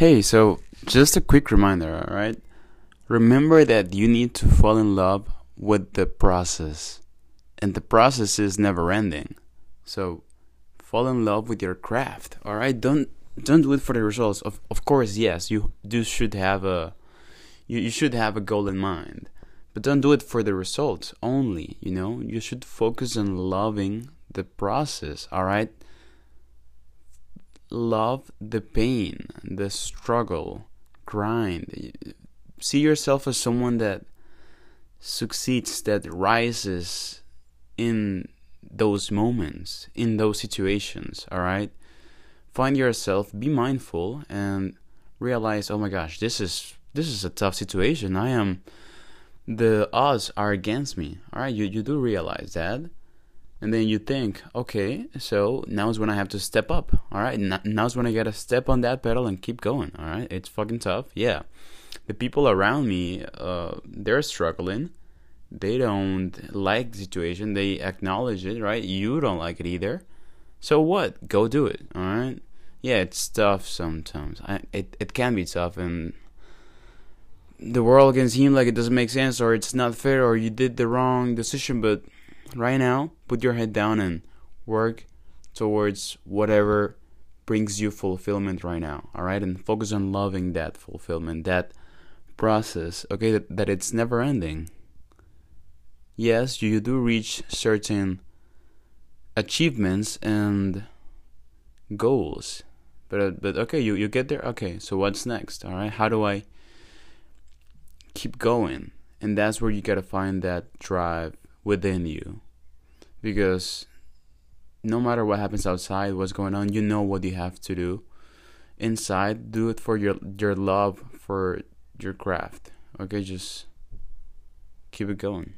Hey, so just a quick reminder, alright? Remember that you need to fall in love with the process. And the process is never ending. So fall in love with your craft, alright? Don't don't do it for the results. Of of course, yes, you do should have a you, you should have a goal in mind. But don't do it for the results only, you know? You should focus on loving the process, alright? Love the pain, the struggle, grind. See yourself as someone that succeeds, that rises in those moments, in those situations, all right? Find yourself, be mindful and realize, "Oh my gosh, this is this is a tough situation. I am the odds are against me." All right? You you do realize that and then you think, okay, so now's when I have to step up. All right, now's when I gotta step on that pedal and keep going. All right, it's fucking tough. Yeah, the people around me, uh, they're struggling. They don't like the situation. They acknowledge it. Right, you don't like it either. So what? Go do it. All right. Yeah, it's tough sometimes. I, it it can be tough, and the world can seem like it doesn't make sense, or it's not fair, or you did the wrong decision. But right now, put your head down and work towards whatever brings you fulfillment right now. All right, and focus on loving that fulfillment, that process. Okay, that, that it's never ending. Yes, you do reach certain achievements and goals, but uh, but okay, you you get there. Okay, so what's next? All right, how do I keep going? And that's where you gotta find that drive within you. Because no matter what happens outside what's going on you know what you have to do. Inside do it for your your love for your craft. Okay just keep it going